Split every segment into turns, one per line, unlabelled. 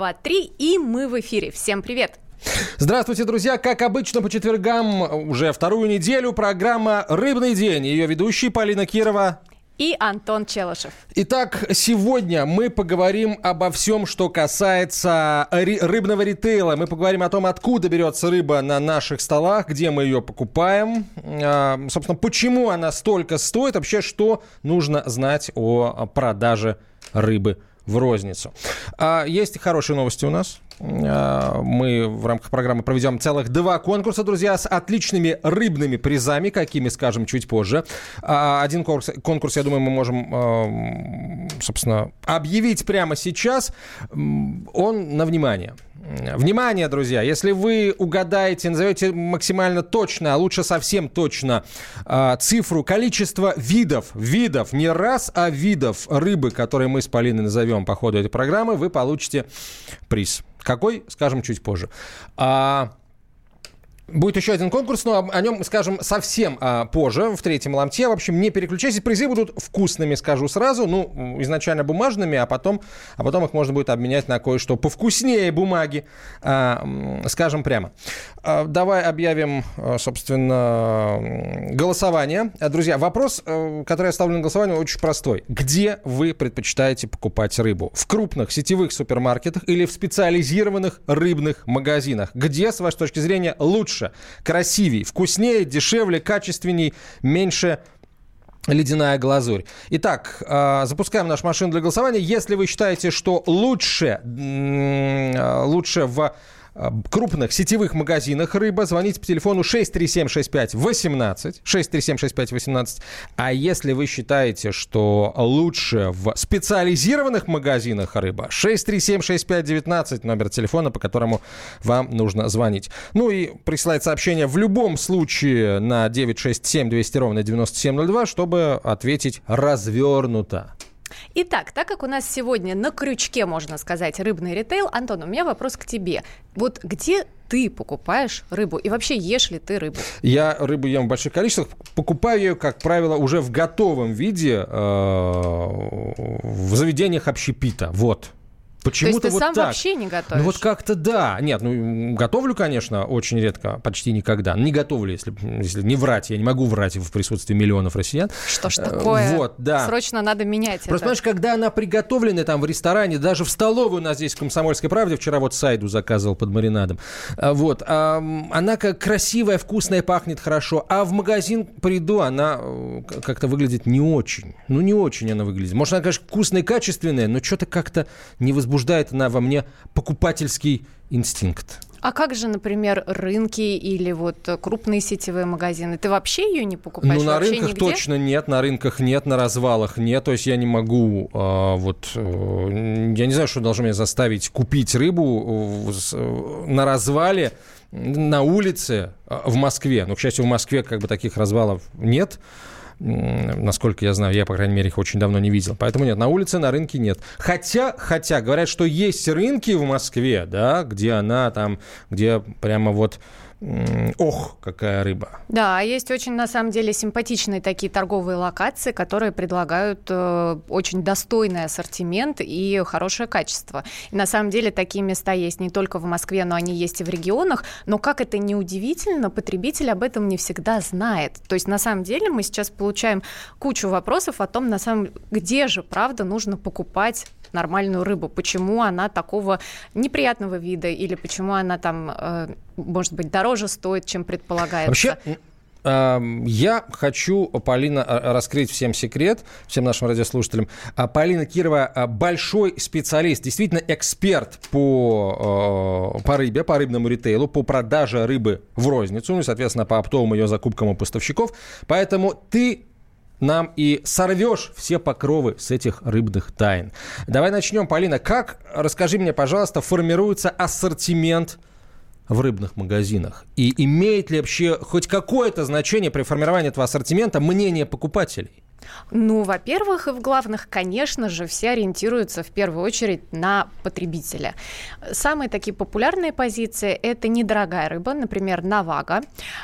Два, три, и мы в эфире. Всем привет!
Здравствуйте, друзья! Как обычно, по четвергам уже вторую неделю программа «Рыбный день». Ее ведущие Полина Кирова
и Антон Челышев.
Итак, сегодня мы поговорим обо всем, что касается рыбного ритейла. Мы поговорим о том, откуда берется рыба на наших столах, где мы ее покупаем, а, собственно, почему она столько стоит, вообще, что нужно знать о продаже рыбы в розницу. А, есть хорошие новости у нас. А, мы в рамках программы проведем целых два конкурса, друзья, с отличными рыбными призами, какими скажем чуть позже. А, один конкурс, конкурс я думаю, мы можем, собственно, объявить прямо сейчас. Он на внимание. Внимание, друзья, если вы угадаете, назовете максимально точно, а лучше совсем точно э, цифру, количество видов, видов, не раз, а видов рыбы, которые мы с Полиной назовем по ходу этой программы, вы получите приз. Какой, скажем чуть позже. А, Будет еще один конкурс, но о нем скажем совсем а, позже, в третьем ломте. В общем, не переключайтесь, призы будут вкусными, скажу сразу. Ну, изначально бумажными, а потом, а потом их можно будет обменять на кое-что повкуснее бумаги, а, скажем прямо. А, давай объявим, а, собственно, голосование. Друзья, вопрос, э, который я ставлю на голосование, очень простой. Где вы предпочитаете покупать рыбу? В крупных сетевых супермаркетах или в специализированных рыбных магазинах? Где, с вашей точки зрения, лучше? красивее, вкуснее, дешевле, качественней, меньше ледяная глазурь. Итак, запускаем нашу машину для голосования. Если вы считаете, что лучше, лучше в Э, крупных сетевых магазинах рыба. Звоните по телефону 6376518. 6376518. А если вы считаете, что лучше в специализированных магазинах рыба, 6376519 номер телефона, по которому вам нужно звонить. Ну и присылать сообщение в любом случае на 967 200 ровно 9702, чтобы ответить развернуто.
Итак, так как у нас сегодня на крючке, можно сказать, рыбный ритейл, Антон, у меня вопрос к тебе. Вот где ты покупаешь рыбу? И вообще ешь ли ты рыбу?
Я рыбу ем в больших количествах. Покупаю ее, как правило, уже в готовом виде э, в заведениях общепита. Вот.
Почему-то То есть ты
вот
сам
так.
вообще не готовишь?
Ну вот как-то да. Нет, ну готовлю, конечно, очень редко, почти никогда. Не готовлю, если, если не врать. Я не могу врать в присутствии миллионов россиян.
Что ж э, такое? Вот, да. Срочно надо менять
Просто, это. понимаешь, когда она приготовлена там в ресторане, даже в столовой у нас здесь в «Комсомольской правде», вчера вот сайду заказывал под маринадом, а, вот, она как красивая, вкусная, пахнет хорошо, а в магазин приду, она э, как-то выглядит не очень. Ну, не очень она выглядит. Может, она, конечно, вкусная и качественная, но что-то как-то не возбуждает возбуждает она во мне покупательский инстинкт.
А как же, например, рынки или вот крупные сетевые магазины? Ты вообще ее не покупаешь?
Ну, на рынках
нигде?
точно нет, на рынках нет, на развалах нет. То есть я не могу а, вот... Э, я не знаю, что должно меня заставить купить рыбу э, на развале на улице а, в Москве. Ну, к счастью, в Москве как бы таких развалов нет насколько я знаю. Я, по крайней мере, их очень давно не видел. Поэтому нет, на улице, на рынке нет. Хотя, хотя, говорят, что есть рынки в Москве, да, где она там, где прямо вот Ох, какая рыба.
Да, а есть очень, на самом деле, симпатичные такие торговые локации, которые предлагают э, очень достойный ассортимент и хорошее качество. И на самом деле такие места есть не только в Москве, но они есть и в регионах. Но как это не удивительно, потребитель об этом не всегда знает. То есть на самом деле мы сейчас получаем кучу вопросов о том, на самом где же, правда, нужно покупать нормальную рыбу, почему она такого неприятного вида или почему она там, э, может быть, дороже стоит, чем предполагается.
Вообще, я хочу, Полина, э, раскрыть всем секрет, всем нашим радиослушателям. А Полина Кирова э, большой специалист, действительно эксперт по, по рыбе, по рыбному ритейлу, по продаже рыбы в розницу, ну и, соответственно, по оптовым ее закупкам у поставщиков. Поэтому ты нам и сорвешь все покровы с этих рыбных тайн. Давай начнем, Полина. Как, расскажи мне, пожалуйста, формируется ассортимент в рыбных магазинах? И имеет ли вообще хоть какое-то значение при формировании этого ассортимента мнение покупателей?
Ну, во-первых, и в главных, конечно же, все ориентируются в первую очередь на потребителя. Самые такие популярные позиции – это недорогая рыба, например, навага.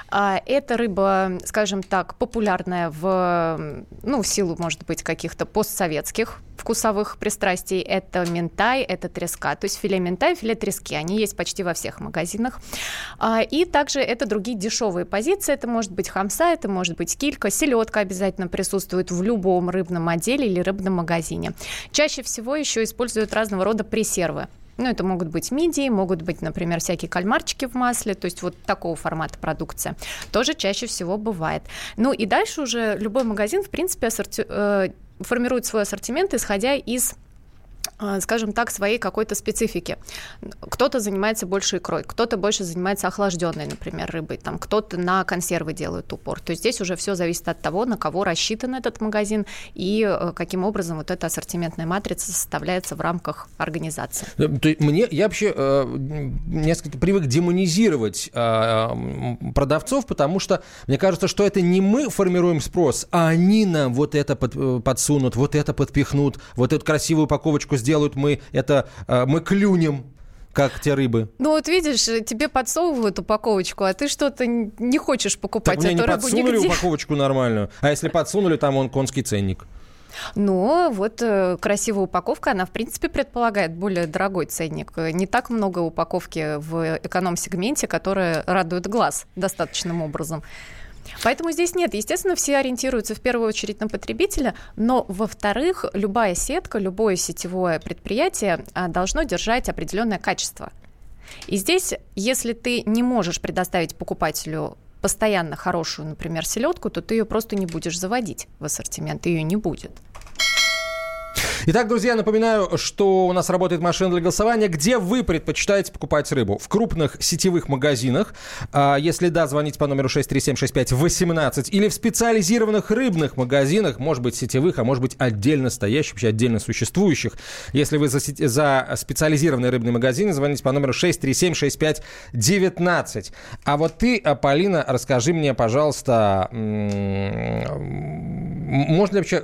А, это рыба, скажем так, популярная в, ну, в силу, может быть, каких-то постсоветских вкусовых пристрастий. Это ментай, это треска. То есть филе ментай, филе трески. Они есть почти во всех магазинах. А, и также это другие дешевые позиции. Это может быть хамса, это может быть килька. Селедка обязательно присутствует в любом рыбном отделе или рыбном магазине. Чаще всего еще используют разного рода пресервы. Ну, это могут быть мидии, могут быть, например, всякие кальмарчики в масле, то есть вот такого формата продукция. Тоже чаще всего бывает. Ну и дальше уже любой магазин, в принципе, ассорти... э, формирует свой ассортимент, исходя из скажем так, своей какой-то специфики. Кто-то занимается больше икрой, кто-то больше занимается охлажденной, например, рыбой, там кто-то на консервы делает упор. То есть здесь уже все зависит от того, на кого рассчитан этот магазин и э, каким образом вот эта ассортиментная матрица составляется в рамках организации.
Э, мне я вообще э, несколько привык демонизировать э, продавцов, потому что мне кажется, что это не мы формируем спрос, а они нам вот это под, э, подсунут, вот это подпихнут, вот эту красивую упаковочку сделают, мы это э, мы клюнем как те рыбы.
Ну вот видишь, тебе подсовывают упаковочку, а ты что-то не хочешь покупать
так мне
эту
не
рыбу
подсунули
нигде.
упаковочку нормальную. А если подсунули, там он конский ценник.
Но вот э, красивая упаковка, она, в принципе, предполагает более дорогой ценник. Не так много упаковки в эконом-сегменте, которая радует глаз достаточным образом. Поэтому здесь нет. Естественно, все ориентируются в первую очередь на потребителя, но, во-вторых, любая сетка, любое сетевое предприятие а, должно держать определенное качество. И здесь, если ты не можешь предоставить покупателю постоянно хорошую, например, селедку, то ты ее просто не будешь заводить в ассортимент, ее не будет.
Итак, друзья, напоминаю, что у нас работает машина для голосования. Где вы предпочитаете покупать рыбу? В крупных сетевых магазинах. А, если да, звоните по номеру 6376518. Или в специализированных рыбных магазинах, может быть, сетевых, а может быть, отдельно стоящих, вообще отдельно существующих. Если вы за, за специализированные рыбные магазины, звоните по номеру 6376519. А вот ты, а, Полина, расскажи мне, пожалуйста, можно ли вообще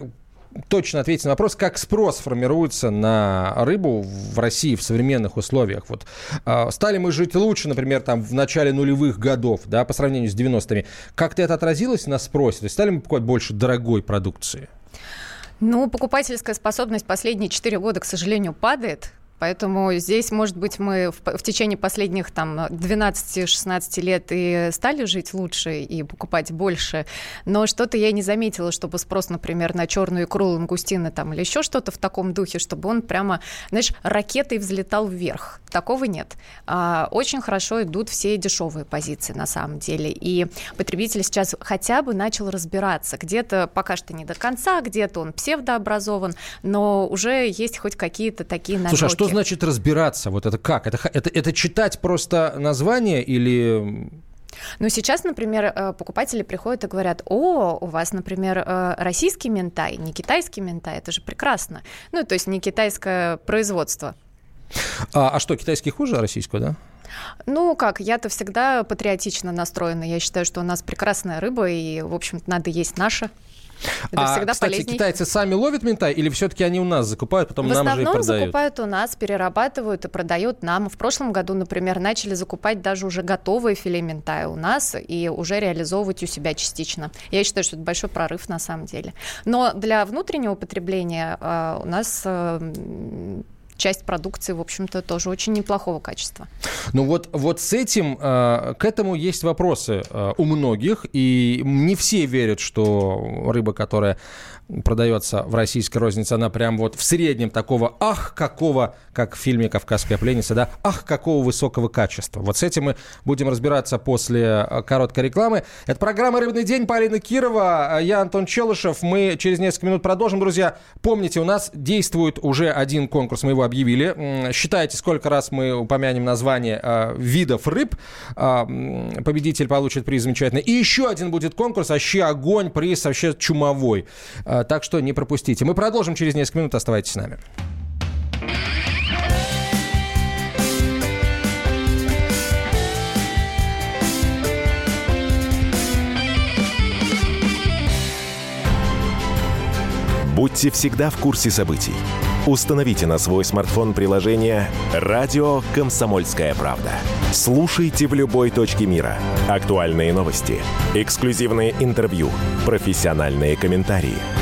точно ответить на вопрос, как спрос формируется на рыбу в России в современных условиях. Вот э, стали мы жить лучше, например, там в начале нулевых годов, да, по сравнению с 90-ми. Как-то это отразилось на спросе? То есть стали мы покупать больше дорогой продукции?
Ну, покупательская способность последние 4 года, к сожалению, падает. Поэтому здесь, может быть, мы в, в течение последних там 12-16 лет и стали жить лучше и покупать больше, но что-то я не заметила, чтобы спрос, например, на черную икру лангустины там или еще что-то в таком духе, чтобы он прямо, знаешь, ракетой взлетал вверх. Такого нет. А, очень хорошо идут все дешевые позиции на самом деле. И потребитель сейчас хотя бы начал разбираться. Где-то пока что не до конца, где-то он псевдообразован, но уже есть хоть какие-то такие намеки.
Слушай, а что значит разбираться? Вот это как? Это, это, это читать просто название или...
Ну, сейчас, например, э, покупатели приходят и говорят, о, у вас, например, э, российский ментай, не китайский ментай, это же прекрасно. Ну, то есть не китайское производство.
А, а что, китайский хуже российского, да?
Ну как, я-то всегда патриотично настроена. Я считаю, что у нас прекрасная рыба, и, в общем-то, надо есть наше.
Это а, всегда кстати, полезней. китайцы сами ловят ментай или все-таки они у нас закупают, потом
в
нам же и продают?
В основном закупают у нас, перерабатывают и продают нам. В прошлом году, например, начали закупать даже уже готовые филе ментая у нас и уже реализовывать у себя частично. Я считаю, что это большой прорыв на самом деле. Но для внутреннего потребления э, у нас э, часть продукции, в общем-то, тоже очень неплохого качества.
Ну вот, вот с этим, э, к этому есть вопросы э, у многих, и не все верят, что рыба, которая продается в российской рознице, она прям вот в среднем такого, ах, какого, как в фильме «Кавказская пленница», да, ах, какого высокого качества. Вот с этим мы будем разбираться после э, короткой рекламы. Это программа «Рыбный день» Полина Кирова, я Антон Челышев. Мы через несколько минут продолжим, друзья. Помните, у нас действует уже один конкурс, мы его объявили. Считайте, сколько раз мы упомянем название э, видов рыб. Э, победитель получит приз замечательный. И еще один будет конкурс, вообще огонь, приз вообще чумовой. Так что не пропустите. Мы продолжим через несколько минут. Оставайтесь с нами.
Будьте всегда в курсе событий. Установите на свой смартфон приложение «Радио Комсомольская правда». Слушайте в любой точке мира. Актуальные новости, эксклюзивные интервью, профессиональные комментарии –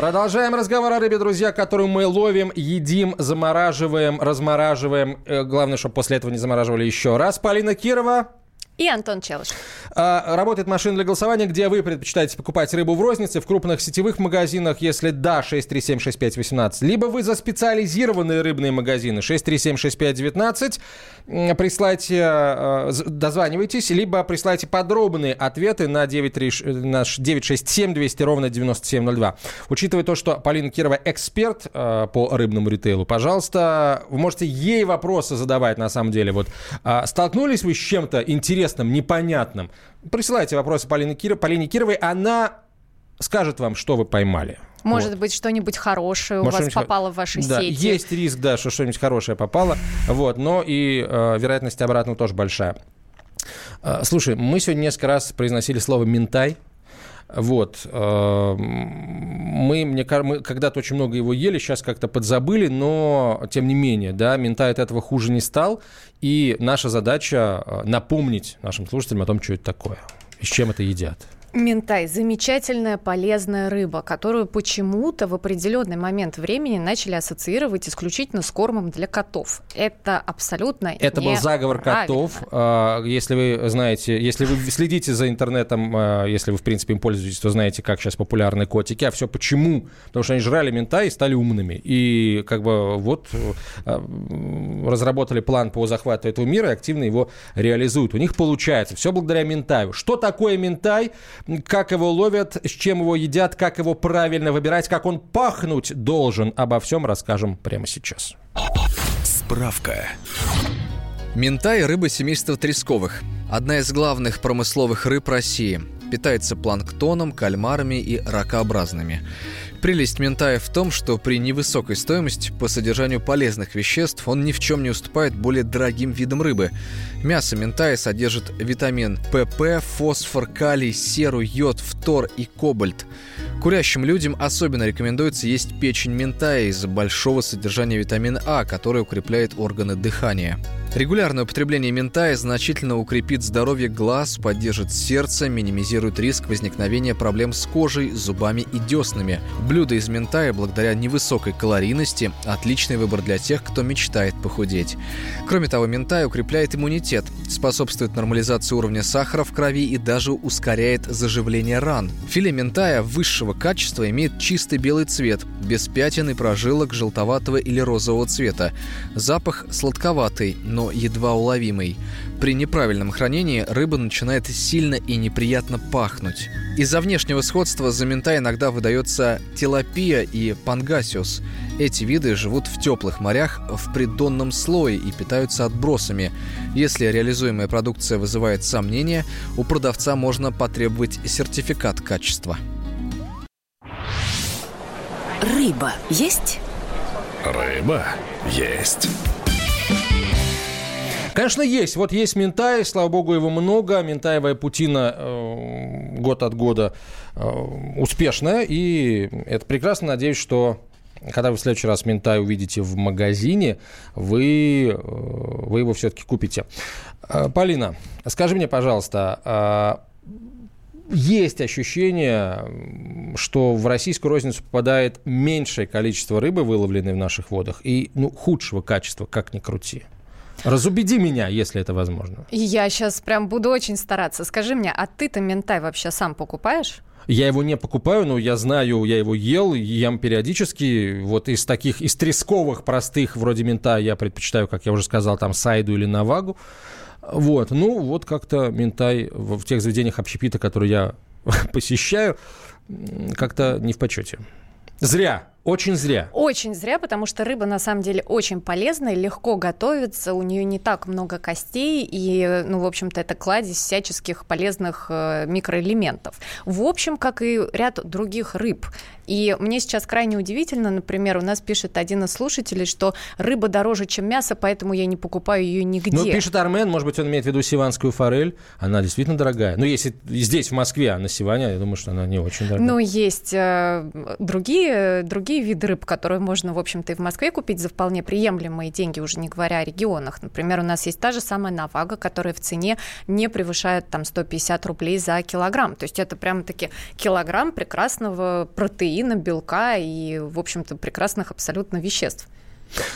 Продолжаем разговор о рыбе, друзья, которую мы ловим, едим, замораживаем, размораживаем. Э, главное, чтобы после этого не замораживали еще раз. Полина Кирова,
и Антон Челыш.
А, работает машина для голосования, где вы предпочитаете покупать рыбу в рознице, в крупных сетевых магазинах, если да, 6376518, либо вы за специализированные рыбные магазины 6376519, присылайте, а, дозванивайтесь, либо присылайте подробные ответы на, 93, на 967 200 ровно 9702. Учитывая то, что Полина Кирова эксперт а, по рыбному ритейлу, пожалуйста, вы можете ей вопросы задавать на самом деле. Вот столкнулись вы с чем-то интересным непонятным, присылайте вопросы Полине, Кир... Полине Кировой, она скажет вам, что вы поймали.
Может вот. быть, что-нибудь хорошее Может, у вас попало в ваши
да,
сети.
Есть риск, да, что что-нибудь хорошее попало. Вот, но и э, вероятность обратного тоже большая. Э, слушай, мы сегодня несколько раз произносили слово «ментай». Вот. Э, мы, мне, мы когда-то очень много его ели, сейчас как-то подзабыли, но тем не менее, да, мента от этого хуже не стал. И наша задача э, напомнить нашим слушателям о том, что это такое и с чем это едят.
Ментай – замечательная полезная рыба, которую почему-то в определенный момент времени начали ассоциировать исключительно с кормом для котов. Это абсолютно
Это был заговор котов. А, если вы знаете, если вы следите за интернетом, а, если вы, в принципе, им пользуетесь, то знаете, как сейчас популярны котики. А все почему? Потому что они жрали ментай и стали умными. И как бы вот а, разработали план по захвату этого мира и активно его реализуют. У них получается. Все благодаря ментаю. Что такое ментай? Как его ловят, с чем его едят, как его правильно выбирать, как он пахнуть должен. Обо всем расскажем прямо сейчас.
Справка.
Ментай – рыба семейства тресковых. Одна из главных промысловых рыб России. Питается планктоном, кальмарами и ракообразными. Прелесть ментая в том, что при невысокой стоимости по содержанию полезных веществ он ни в чем не уступает более дорогим видам рыбы. Мясо ментая содержит витамин ПП, фосфор, калий, серу, йод, фтор и кобальт. Курящим людям особенно рекомендуется есть печень ментая из-за большого содержания витамина А, который укрепляет органы дыхания. Регулярное употребление ментая значительно укрепит здоровье глаз, поддержит сердце, минимизирует риск возникновения проблем с кожей, зубами и деснами. Блюдо из ментая, благодаря невысокой калорийности, отличный выбор для тех, кто мечтает похудеть. Кроме того, ментай укрепляет иммунитет, способствует нормализации уровня сахара в крови и даже ускоряет заживление ран. Филе ментая высшего качества имеет чистый белый цвет, без пятен и прожилок желтоватого или розового цвета. Запах сладковатый, но но едва уловимый. При неправильном хранении рыба начинает сильно и неприятно пахнуть. Из-за внешнего сходства за мента иногда выдается тилапия и пангасиус. Эти виды живут в теплых морях в придонном слое и питаются отбросами. Если реализуемая продукция вызывает сомнения, у продавца можно потребовать сертификат качества.
Рыба есть?
Рыба есть.
Конечно, есть. Вот есть Ментай, слава богу, его много. Ментаевая путина э, год от года э, успешная. И это прекрасно. Надеюсь, что когда вы в следующий раз Ментай увидите в магазине, вы, э, вы его все-таки купите. Э, Полина, скажи мне, пожалуйста, э, есть ощущение, что в российскую розницу попадает меньшее количество рыбы, выловленной в наших водах, и ну, худшего качества, как ни крути. Разубеди меня, если это возможно.
Я сейчас прям буду очень стараться. Скажи мне, а ты-то ментай вообще сам покупаешь?
Я его не покупаю, но я знаю, я его ел, ем периодически. Вот из таких, из тресковых простых, вроде мента, я предпочитаю, как я уже сказал, там сайду или навагу. Вот, ну, вот как-то ментай в тех заведениях общепита, которые я посещаю, как-то не в почете. Зря. Очень зря.
Очень зря, потому что рыба на самом деле очень полезная, легко готовится, у нее не так много костей, и, ну, в общем-то, это кладезь всяческих полезных э, микроэлементов. В общем, как и ряд других рыб. И мне сейчас крайне удивительно, например, у нас пишет один из слушателей, что рыба дороже, чем мясо, поэтому я не покупаю ее нигде.
Ну, пишет Армен, может быть, он имеет в виду сиванскую форель. Она действительно дорогая. Ну, если здесь, в Москве, а на Сиване, я думаю, что она не очень дорогая.
Ну, есть э, другие, другие виды рыб, которые можно, в общем-то, и в Москве купить за вполне приемлемые деньги, уже не говоря о регионах. Например, у нас есть та же самая навага, которая в цене не превышает там 150 рублей за килограмм. То есть это прямо-таки килограмм прекрасного протеина протеина, белка и, в общем-то, прекрасных абсолютно веществ.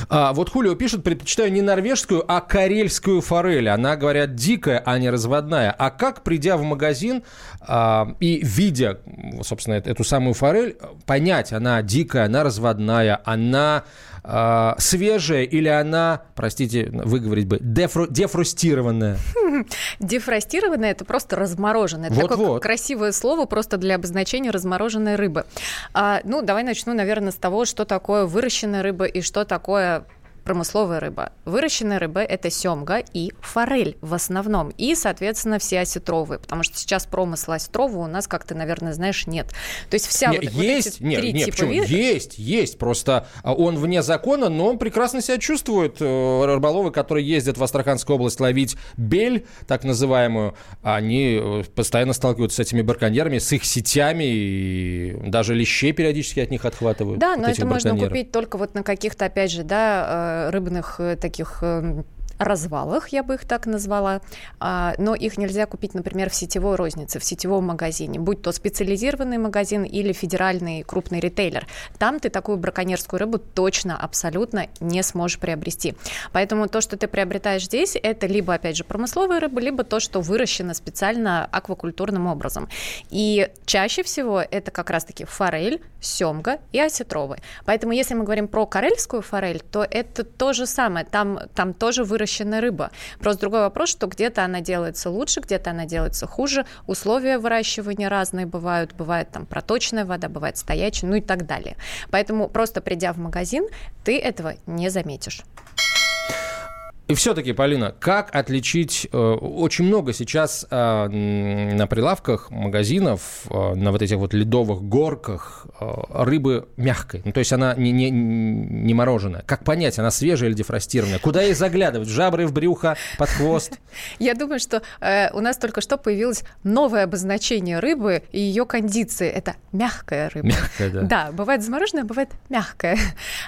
А, вот Хулио пишет, предпочитаю не норвежскую, а карельскую форель. Она, говорят, дикая, а не разводная. А как, придя в магазин а, и видя, собственно, эту самую форель, понять, она дикая, она разводная, она а, свежая или она, простите, выговорить бы, дефру, дефрустированная?
Дефростированная – это просто размороженная. Вот, Такое вот. красивое слово просто для обозначения размороженной рыбы. А, ну, давай начну, наверное, с того, что такое выращенная рыба и что такое промысловая рыба. Выращенная рыба – это семга и форель в основном. И, соответственно, все осетровые, потому что сейчас промысла осетрового у нас, как ты, наверное, знаешь, нет. То есть вся
не, вот, есть, вот эти нет, три нет, типа почему? Видов... Есть, есть. Просто а, он вне закона, но он прекрасно себя чувствует. Э, рыболовы, которые ездят в Астраханскую область ловить бель, так называемую, они э, постоянно сталкиваются с этими барконьерами, с их сетями, и даже лещей периодически от них отхватывают.
Да, но это можно купить только вот на каких-то, опять же, да, э, рыбных э, таких эм, развалах, я бы их так назвала, а, но их нельзя купить, например, в сетевой рознице, в сетевом магазине, будь то специализированный магазин или федеральный крупный ритейлер. Там ты такую браконьерскую рыбу точно, абсолютно не сможешь приобрести. Поэтому то, что ты приобретаешь здесь, это либо, опять же, промысловая рыба, либо то, что выращено специально аквакультурным образом. И чаще всего это как раз-таки форель, семга и осетровый. Поэтому если мы говорим про карельскую форель, то это то же самое. Там, там тоже выращено выращенная рыба. Просто другой вопрос, что где-то она делается лучше, где-то она делается хуже. Условия выращивания разные бывают. Бывает там проточная вода, бывает стоячая, ну и так далее. Поэтому просто придя в магазин, ты этого не заметишь.
И все-таки, Полина, как отличить... Э, очень много сейчас э, на прилавках магазинов, э, на вот этих вот ледовых горках рыбы мягкой. Ну, то есть она не, не, не мороженая. Как понять, она свежая или дефростированная? Куда ей заглядывать? В жабры, в брюхо, под хвост?
Я думаю, что у нас только что появилось новое обозначение рыбы и ее кондиции. Это мягкая рыба.
Мягкая, да.
Да, бывает замороженная, бывает мягкая.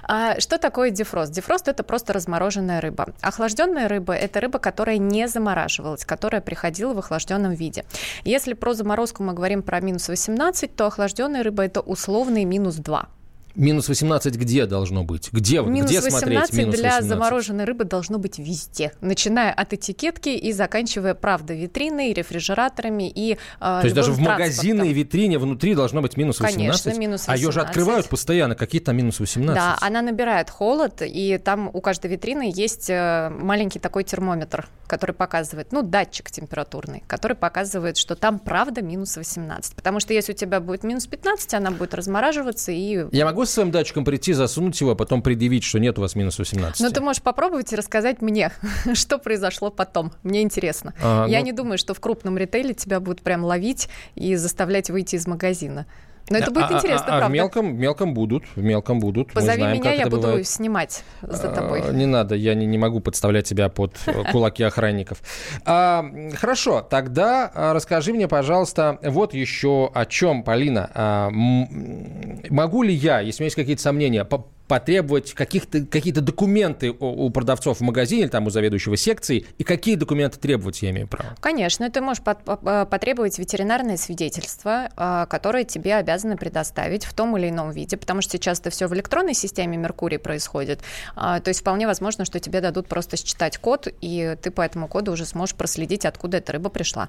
А что такое дефрост? Дефрост – это просто размороженная рыба. Охлажденная охлажденная рыба – это рыба, которая не замораживалась, которая приходила в охлажденном виде. Если про заморозку мы говорим про минус 18, то охлажденная рыба – это условный минус 2.
Минус 18 где должно быть? Где, минус где 18 смотреть минус
для замороженной рыбы должно быть везде, начиная от этикетки и заканчивая, правда, витриной, рефрижераторами и э,
То есть даже в магазинной витрине внутри должно быть минус 18?
Конечно, минус 18.
А ее же открывают постоянно, какие там минус 18?
Да, она набирает холод, и там у каждой витрины есть э, маленький такой термометр, который показывает, ну, датчик температурный, который показывает, что там правда минус 18. Потому что если у тебя будет минус 15, она будет размораживаться и...
Я могу с своим датчиком прийти, засунуть его, а потом предъявить, что нет у вас минус 18?
Ну, ты можешь попробовать и рассказать мне, что произошло потом. Мне интересно. А, Я ну... не думаю, что в крупном ритейле тебя будут прям ловить и заставлять выйти из магазина. Но это будет а, а интересно, а, а, правда.
в мелком, мелком будут, в мелком будут.
Позови
знаем,
меня, я буду
бывает.
снимать за тобой.
А, не надо, я не, не могу подставлять тебя под э, кулаки охранников. А, хорошо, тогда а, расскажи мне, пожалуйста, вот еще о чем, Полина. А, могу ли я, если у меня есть какие-то сомнения, потребовать каких-то, какие-то документы у, у продавцов в магазине, там у заведующего секции, и какие документы требовать я имею право?
Конечно, ты можешь потребовать ветеринарное свидетельство, а, которое тебе обязаны предоставить в том или ином виде, потому что сейчас это все в электронной системе Меркурий происходит. А, то есть вполне возможно, что тебе дадут просто считать код, и ты по этому коду уже сможешь проследить, откуда эта рыба пришла.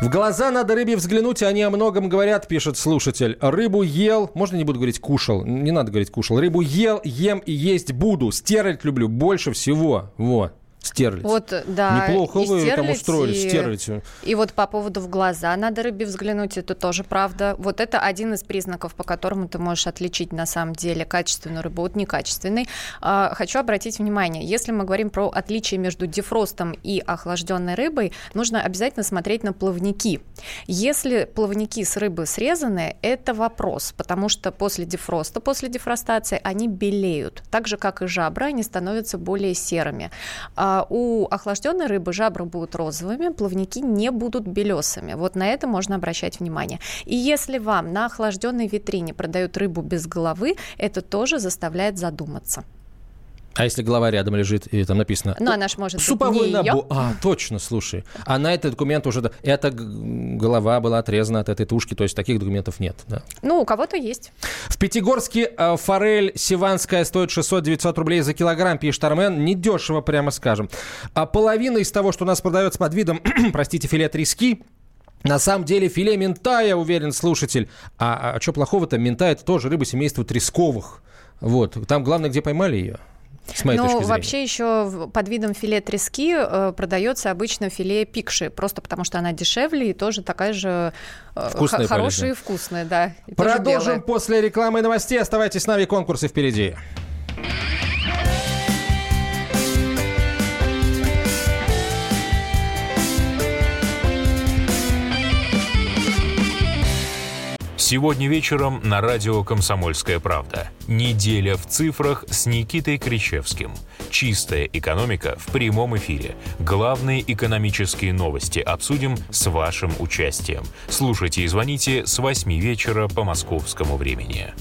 В глаза надо рыбе взглянуть, они о многом говорят, пишет слушатель. Рыбу ел, можно не буду говорить кушал, не надо говорить кушал. Рыбу ел, ем и есть буду. Стирать люблю больше всего. Вот. Стерлить.
Вот, да.
Неплохо вы
стерлить,
там устроили,
и...
стерлить.
И вот по поводу в глаза надо рыбе взглянуть, это тоже правда. Вот это один из признаков, по которому ты можешь отличить на самом деле качественную рыбу от некачественной. А, хочу обратить внимание, если мы говорим про отличие между дефростом и охлажденной рыбой, нужно обязательно смотреть на плавники. Если плавники с рыбы срезаны, это вопрос, потому что после дефроста, после дефростации они белеют. Так же, как и жабры, они становятся более серыми. А, а у охлажденной рыбы жабры будут розовыми, плавники не будут белесыми. Вот на это можно обращать внимание. И если вам на охлажденной витрине продают рыбу без головы, это тоже заставляет задуматься.
А если голова рядом лежит, и там написано...
Ну, она же может
Суповой
быть
не набор. А, точно, слушай. А на этот документ уже... Эта голова была отрезана от этой тушки, то есть таких документов нет. Да.
Ну, у кого-то есть.
В Пятигорске э, форель сиванская стоит 600-900 рублей за килограмм, пишет Армен. Недешево, прямо скажем. А половина из того, что у нас продается под видом, простите, филе трески, на самом деле филе ментая, уверен слушатель. А, а что плохого-то? Ментай – это тоже рыба семейства тресковых. Вот. Там главное, где поймали ее. С моей
ну,
точки зрения.
вообще еще под видом филе трески э, продается обычно филе пикши, просто потому что она дешевле и тоже такая же э,
вкусная,
хорошая и вкусная, да. И
Продолжим после рекламы и новостей. Оставайтесь с нами, конкурсы впереди.
Сегодня вечером на радио «Комсомольская правда». Неделя в цифрах с Никитой Кричевским. Чистая экономика в прямом эфире. Главные экономические новости обсудим с вашим участием. Слушайте и звоните с 8 вечера по московскому времени.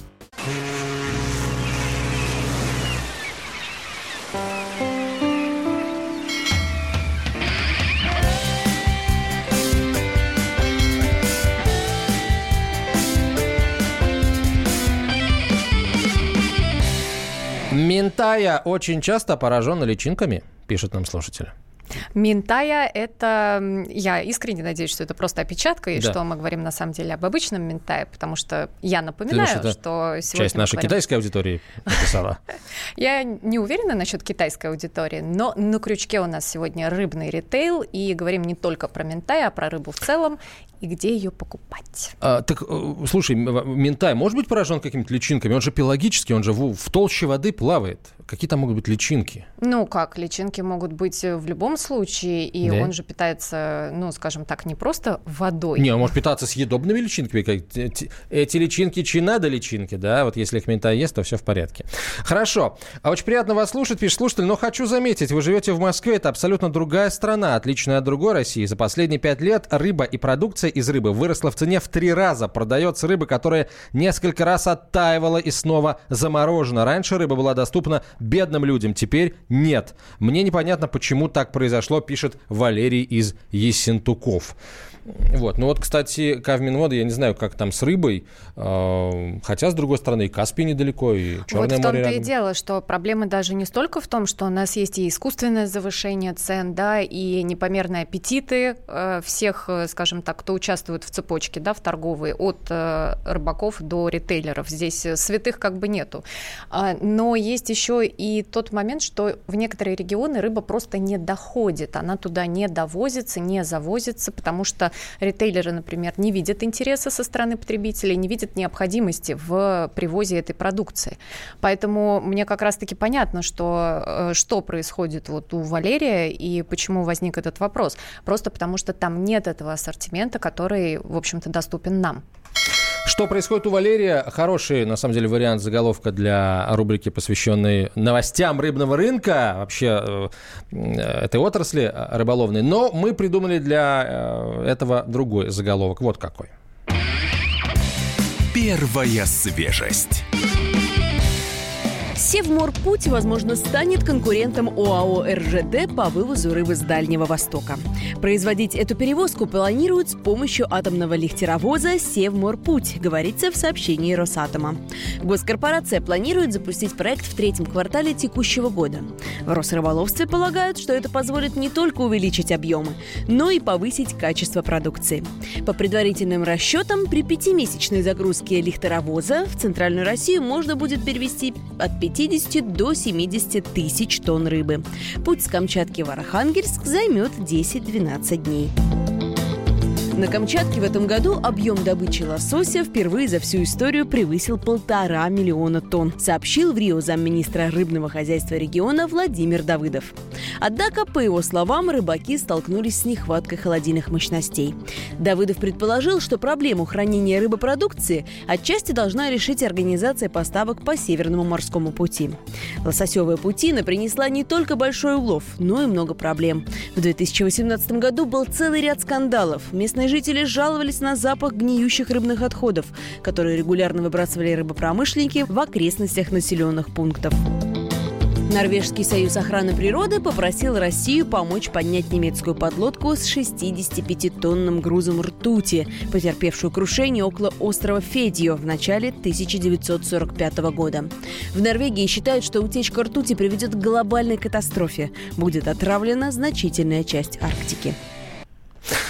Ментая очень часто поражена личинками, пишет нам слушатель.
Ментая – это, я искренне надеюсь, что это просто опечатка, и да. что мы говорим на самом деле об обычном ментае, потому что я напоминаю,
думаешь,
что сегодня
часть нашей
говорим...
китайской аудитории написала.
Я не уверена насчет китайской аудитории, но на крючке у нас сегодня рыбный ритейл, и говорим не только про ментая, а про рыбу в целом, и где ее покупать.
А, так, э, слушай, ментай может быть поражен какими-то личинками? Он же пелагический, он же в, в толще воды плавает. Какие там могут быть личинки?
Ну как, личинки могут быть в любом случае, и да? он же питается, ну, скажем так, не просто водой.
Не, он может питаться съедобными личинками. Эти, эти личинки, чи надо личинки, да? Вот если их ментай ест, то все в порядке. Хорошо. А очень приятно вас слушать, пишет слушатель, но хочу заметить, вы живете в Москве, это абсолютно другая страна, отличная от другой России. За последние пять лет рыба и продукция из рыбы выросла в цене в три раза. Продается рыба, которая несколько раз оттаивала и снова заморожена. Раньше рыба была доступна бедным людям, теперь нет. Мне непонятно, почему так произошло, пишет Валерий из Ессентуков. Вот. Ну вот, кстати, Кавминвода, я не знаю, как там с рыбой, э, хотя, с другой стороны, и Каспий недалеко, и Черное
вот в том-то
море
и дело, что проблема даже не столько в том, что у нас есть и искусственное завышение цен, да, и непомерные аппетиты э, всех, э, скажем так, кто участвует в цепочке, да, в торговой, от рыбаков до ритейлеров. Здесь святых как бы нету. А, но есть еще и тот момент, что в некоторые регионы рыба просто не доходит, она туда не довозится, не завозится, потому что ритейлеры, например, не видят интереса со стороны потребителей, не видят необходимости в привозе этой продукции. Поэтому мне как раз-таки понятно, что, э, что происходит вот у Валерия и почему возник этот вопрос. Просто потому что там нет этого ассортимента, который, в общем-то, доступен нам.
Что происходит у Валерия? Хороший, на самом деле, вариант заголовка для рубрики, посвященной новостям рыбного рынка, вообще э, этой отрасли рыболовной. Но мы придумали для э, этого другой заголовок. Вот какой.
Первая свежесть.
Севморпуть, возможно, станет конкурентом ОАО РЖД по вывозу рыбы с Дальнего Востока. Производить эту перевозку планируют с помощью атомного лихтеровоза «Севморпуть», говорится в сообщении Росатома. Госкорпорация планирует запустить проект в третьем квартале текущего года. В Росрыболовстве полагают, что это позволит не только увеличить объемы, но и повысить качество продукции. По предварительным расчетам, при пятимесячной загрузке лихтеровоза в Центральную Россию можно будет перевести от 5 60 до 70 тысяч тонн рыбы. Путь с Камчатки в Архангельск займет 10-12 дней. На Камчатке в этом году объем добычи лосося впервые за всю историю превысил полтора миллиона тонн, сообщил в Рио замминистра рыбного хозяйства региона Владимир Давыдов. Однако, по его словам, рыбаки столкнулись с нехваткой холодильных мощностей. Давыдов предположил, что проблему хранения рыбопродукции отчасти должна решить организация поставок по Северному морскому пути. Лососевая путина принесла не только большой улов, но и много проблем. В 2018 году был целый ряд скандалов. Местные жители жаловались на запах гниющих рыбных отходов, которые регулярно выбрасывали рыбопромышленники в окрестностях населенных пунктов. Норвежский союз охраны природы попросил Россию помочь поднять немецкую подлодку с 65-тонным грузом ртути, потерпевшую крушение около острова Федио в начале 1945 года. В Норвегии считают, что утечка ртути приведет к глобальной катастрофе. Будет отравлена значительная часть Арктики.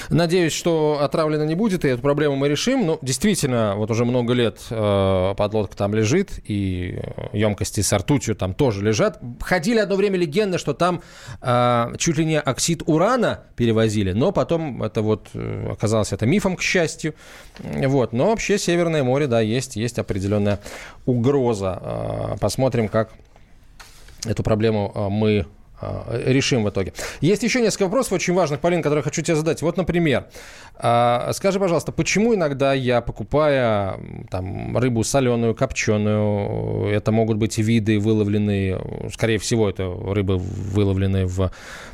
Надеюсь, что отравлено не будет, и эту проблему мы решим. Ну, действительно, вот уже много лет э, подлодка там лежит, и емкости с ртутью там тоже лежат. Ходили одно время легенды, что там э, чуть ли не оксид урана перевозили, но потом это вот э, оказалось это мифом, к счастью. Вот. Но вообще Северное море, да, есть, есть определенная угроза. Э, посмотрим, как эту проблему э, мы Э, решим в итоге. Есть еще несколько вопросов очень важных, Полин, которые хочу тебе задать. Вот, например, э, скажи, пожалуйста, почему иногда я, покупая там, рыбу соленую, копченую, это могут быть виды выловленные, скорее всего, это рыбы выловленные в,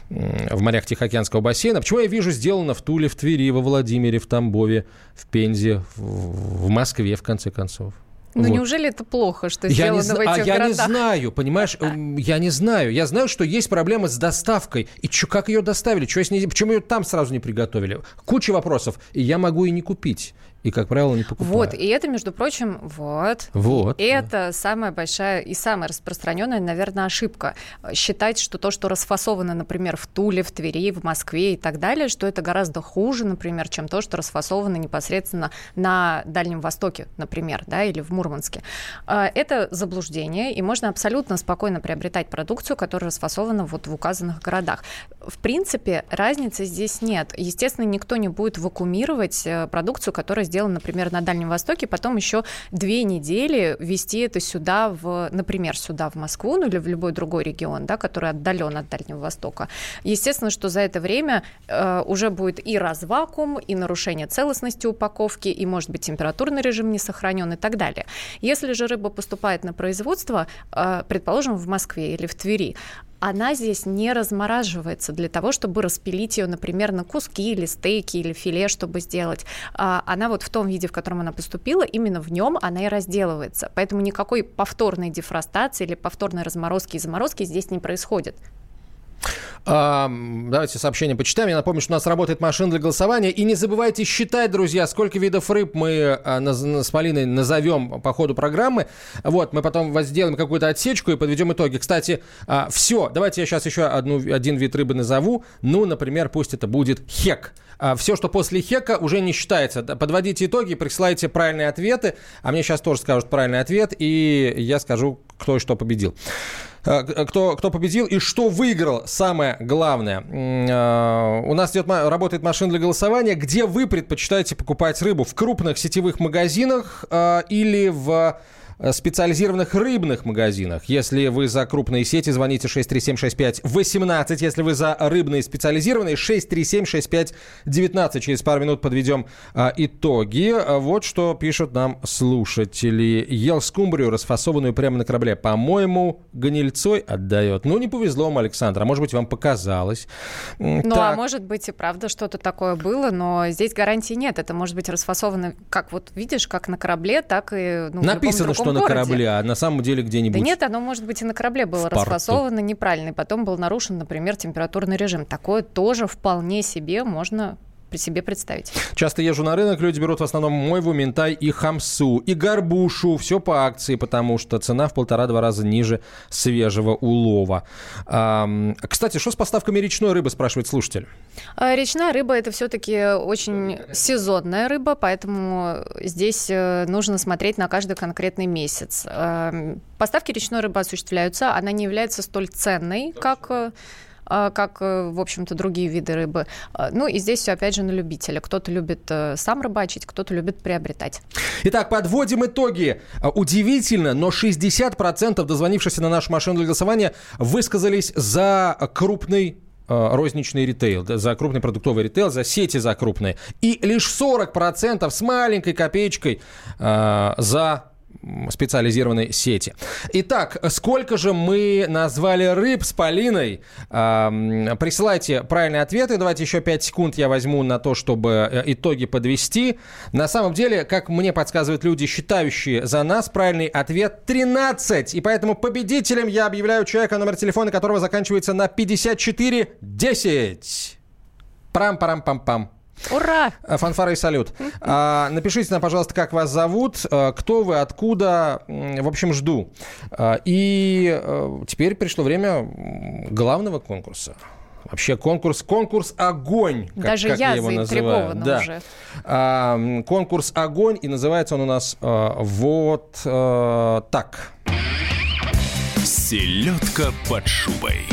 в морях Тихоокеанского бассейна, почему я вижу сделано в Туле, в Твери, во Владимире, в Тамбове, в Пензе, в, в Москве, в конце концов?
Ну, вот. неужели это плохо, что сделано я не, в этих
а
городах?
Я не знаю, понимаешь, я не знаю. Я знаю, что есть проблемы с доставкой. И чё, как ее доставили? Чё, не, почему ее там сразу не приготовили? Куча вопросов. И я могу и не купить и, как правило, не покупают.
Вот, и это, между прочим, вот.
Вот.
И это самая большая и самая распространенная, наверное, ошибка. Считать, что то, что расфасовано, например, в Туле, в Твери, в Москве и так далее, что это гораздо хуже, например, чем то, что расфасовано непосредственно на Дальнем Востоке, например, да, или в Мурманске. А, это заблуждение, и можно абсолютно спокойно приобретать продукцию, которая расфасована вот в указанных городах. В принципе, разницы здесь нет. Естественно, никто не будет вакуумировать э, продукцию, которая сделано, например, на Дальнем Востоке, потом еще две недели вести это сюда, в, например, сюда, в Москву, ну или в любой другой регион, да, который отдален от Дальнего Востока. Естественно, что за это время э, уже будет и развакуум, и нарушение целостности упаковки, и, может быть, температурный режим не сохранен и так далее. Если же рыба поступает на производство, э, предположим, в Москве или в Твери, она здесь не размораживается для того, чтобы распилить ее, например, на куски или стейки или филе, чтобы сделать. А, она вот в том виде, в котором она поступила, именно в нем она и разделывается. Поэтому никакой повторной дефростации или повторной разморозки и заморозки здесь не происходит.
Давайте сообщение почитаем. Я напомню, что у нас работает машина для голосования. И не забывайте считать, друзья, сколько видов рыб мы а, с Полиной назовем по ходу программы. Вот, мы потом сделаем какую-то отсечку и подведем итоги. Кстати, а, все. Давайте я сейчас еще одну, один вид рыбы назову. Ну, например, пусть это будет хек. А, все, что после хека, уже не считается. Подводите итоги, присылайте правильные ответы. А мне сейчас тоже скажут правильный ответ, и я скажу, кто и что победил. Э, кто, кто победил и что выиграл, самое главное. Э, у нас идет, работает машина для голосования. Где вы предпочитаете покупать рыбу? В крупных сетевых магазинах э, или в Э, специализированных рыбных магазинах. Если вы за крупные сети, звоните 6376518. Если вы за рыбные специализированные, 6376519. Через пару минут подведем а, итоги. Вот что пишут нам слушатели. Ел скумбрию, расфасованную прямо на корабле. По-моему, гнильцой отдает. Ну, не повезло вам, Александр. А может быть, вам показалось.
Ну, а так. а может быть и правда что-то такое было, но здесь гарантии нет. Это может быть расфасовано, как вот видишь, как на корабле, так и ну,
Написано,
что
что на корабле, а на самом деле где-нибудь.
Да нет, оно может быть и на корабле было расфасовано неправильно, и потом был нарушен, например, температурный режим. Такое тоже вполне себе можно себе представить.
Часто езжу на рынок, люди берут в основном мойву, ментай и хамсу, и горбушу, все по акции, потому что цена в полтора-два раза ниже свежего улова. Кстати, что с поставками речной рыбы, спрашивает слушатель?
А, речная рыба – это все-таки очень сезонная рыба, поэтому здесь э, нужно смотреть на каждый конкретный месяц. Поставки речной рыбы осуществляются, она не является столь ценной, как э, как, э, в общем-то, другие виды рыбы. А, ну и здесь все, опять же, на любителя. Кто-то любит э, сам рыбачить, кто-то любит приобретать.
Итак, подводим итоги. А, удивительно, но 60% дозвонившихся на нашу машину для голосования высказались за крупный розничный ритейл, за крупный продуктовый ритейл, за сети за крупные. И лишь 40% с маленькой копеечкой э, за специализированной сети. Итак, сколько же мы назвали рыб с Полиной? Присылайте правильные ответы. Давайте еще 5 секунд я возьму на то, чтобы э, итоги подвести. На самом деле, как мне подсказывают люди, считающие за нас, правильный ответ 13. И поэтому победителем я объявляю человека, номер телефона которого заканчивается на 5410. Прам-парам-пам-пам.
Ура!
Э, фанфары и салют. А, напишите нам, пожалуйста, как вас зовут, э, кто вы, откуда. В общем, жду. А, и э, теперь пришло время главного конкурса. Вообще конкурс, конкурс огонь.
Как, Даже как я, я его называю. Да. уже.
А, конкурс огонь и называется он у нас а, вот а, так.
Селедка под шубой.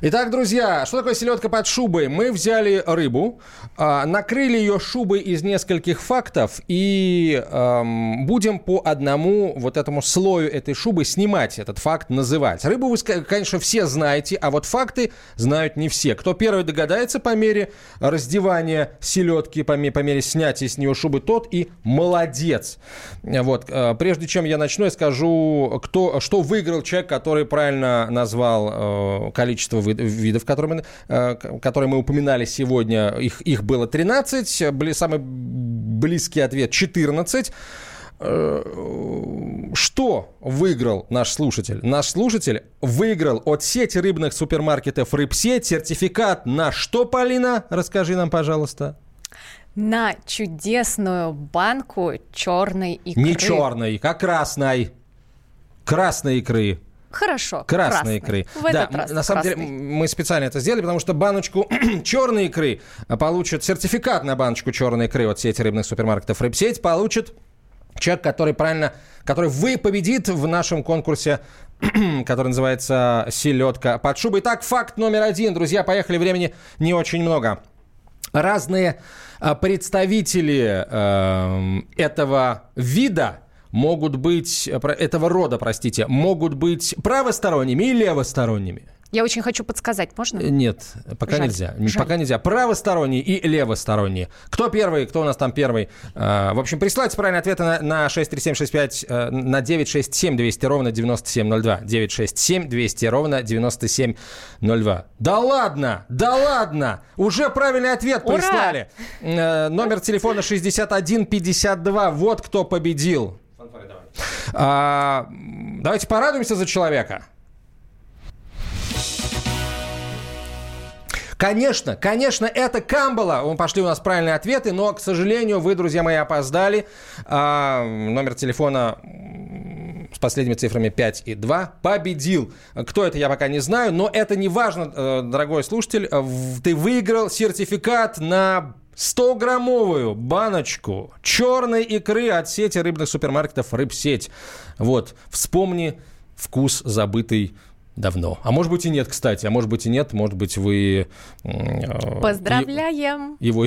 Итак, друзья, что такое селедка под шубой? Мы взяли рыбу, а, накрыли ее шубой из нескольких фактов и эм, будем по одному вот этому слою этой шубы снимать этот факт, называть. Рыбу вы, конечно, все знаете, а вот факты знают не все. Кто первый догадается по мере раздевания селедки, по, мере, по мере снятия с нее шубы, тот и молодец. Вот. Э, прежде чем я начну, я скажу, кто, что выиграл человек, который правильно назвал э, количество видов, которые мы, э, которые мы упоминали сегодня. Их, их было 13, были самый близкий ответ 14. Э, что выиграл наш слушатель? Наш слушатель выиграл от сети рыбных супермаркетов «Рыбсеть» сертификат на что, Полина? Расскажи нам, пожалуйста
на чудесную банку черной икры.
Не черной, а красной. Красной икры.
Хорошо.
Красной икры.
В
да,
раз
на самом красный. деле мы специально это сделали, потому что баночку черной икры получит сертификат на баночку черной икры от сети рыбных супермаркетов «Рыбсеть» получит человек, который правильно, который вы победит в нашем конкурсе, который называется «Селедка под шубой». Итак, факт номер один. Друзья, поехали, времени не очень много. Разные а, представители э, этого вида могут быть, э, этого рода, простите, могут быть правосторонними и левосторонними.
Я очень хочу подсказать, можно? Э,
нет, пока Жаль. нельзя. Жаль. Пока нельзя. Правосторонние и левосторонние. Кто первый, кто у нас там первый? А, в общем, присылайте правильные ответы на, на 63765, э, на 967 200 ровно 9702. 967 200 ровно 9702. Да ладно, да ладно! Уже правильный ответ Ура! прислали. Номер телефона 6152. Вот кто победил. А, давайте порадуемся за человека. Конечно, конечно, это Камбала. Он пошли у нас правильные ответы, но, к сожалению, вы, друзья мои, опоздали. А, номер телефона с последними цифрами 5 и 2 победил. Кто это, я пока не знаю, но это не важно, э, дорогой слушатель. Ты выиграл сертификат на 100-граммовую баночку черной икры от сети рыбных супермаркетов «Рыбсеть». Вот, вспомни вкус забытый давно. А может быть и нет, кстати. А может быть и нет. Может быть вы...
Э, Поздравляем!
Его...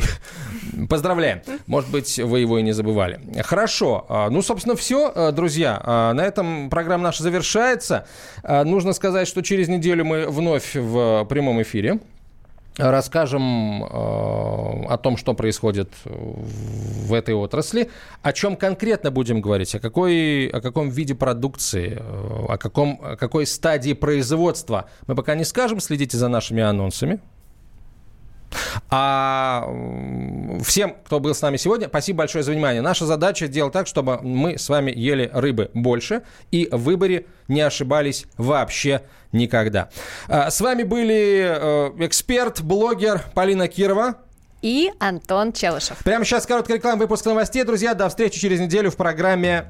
Поздравляем! Может быть, вы его и не забывали. Хорошо. А, ну, собственно, все, э, друзья. А, на этом программа наша завершается. А, нужно сказать, что через неделю мы вновь в прямом эфире расскажем э, о том, что происходит в этой отрасли, о чем конкретно будем говорить, о, какой, о каком виде продукции, э, о, каком, о какой стадии производства. Мы пока не скажем, следите за нашими анонсами. А всем, кто был с нами сегодня, спасибо большое за внимание. Наша задача сделать так, чтобы мы с вами ели рыбы больше и в выборе не ошибались вообще никогда. А, с вами были э, эксперт, блогер Полина Кирова
и Антон Челышев.
Прямо сейчас короткая реклама, выпуск новостей. Друзья, до встречи через неделю в программе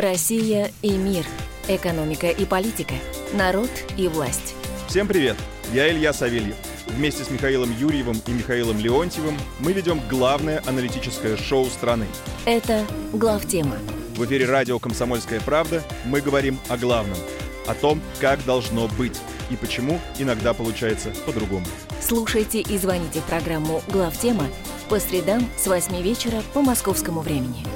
Россия и мир. Экономика и политика. Народ и власть.
Всем привет! Я Илья Савельев. Вместе с Михаилом Юрьевым и Михаилом Леонтьевым мы ведем главное аналитическое шоу страны.
Это «Главтема».
В эфире радио «Комсомольская правда» мы говорим о главном. О том, как должно быть и почему иногда получается по-другому.
Слушайте и звоните в программу «Главтема» по средам с 8 вечера по московскому времени.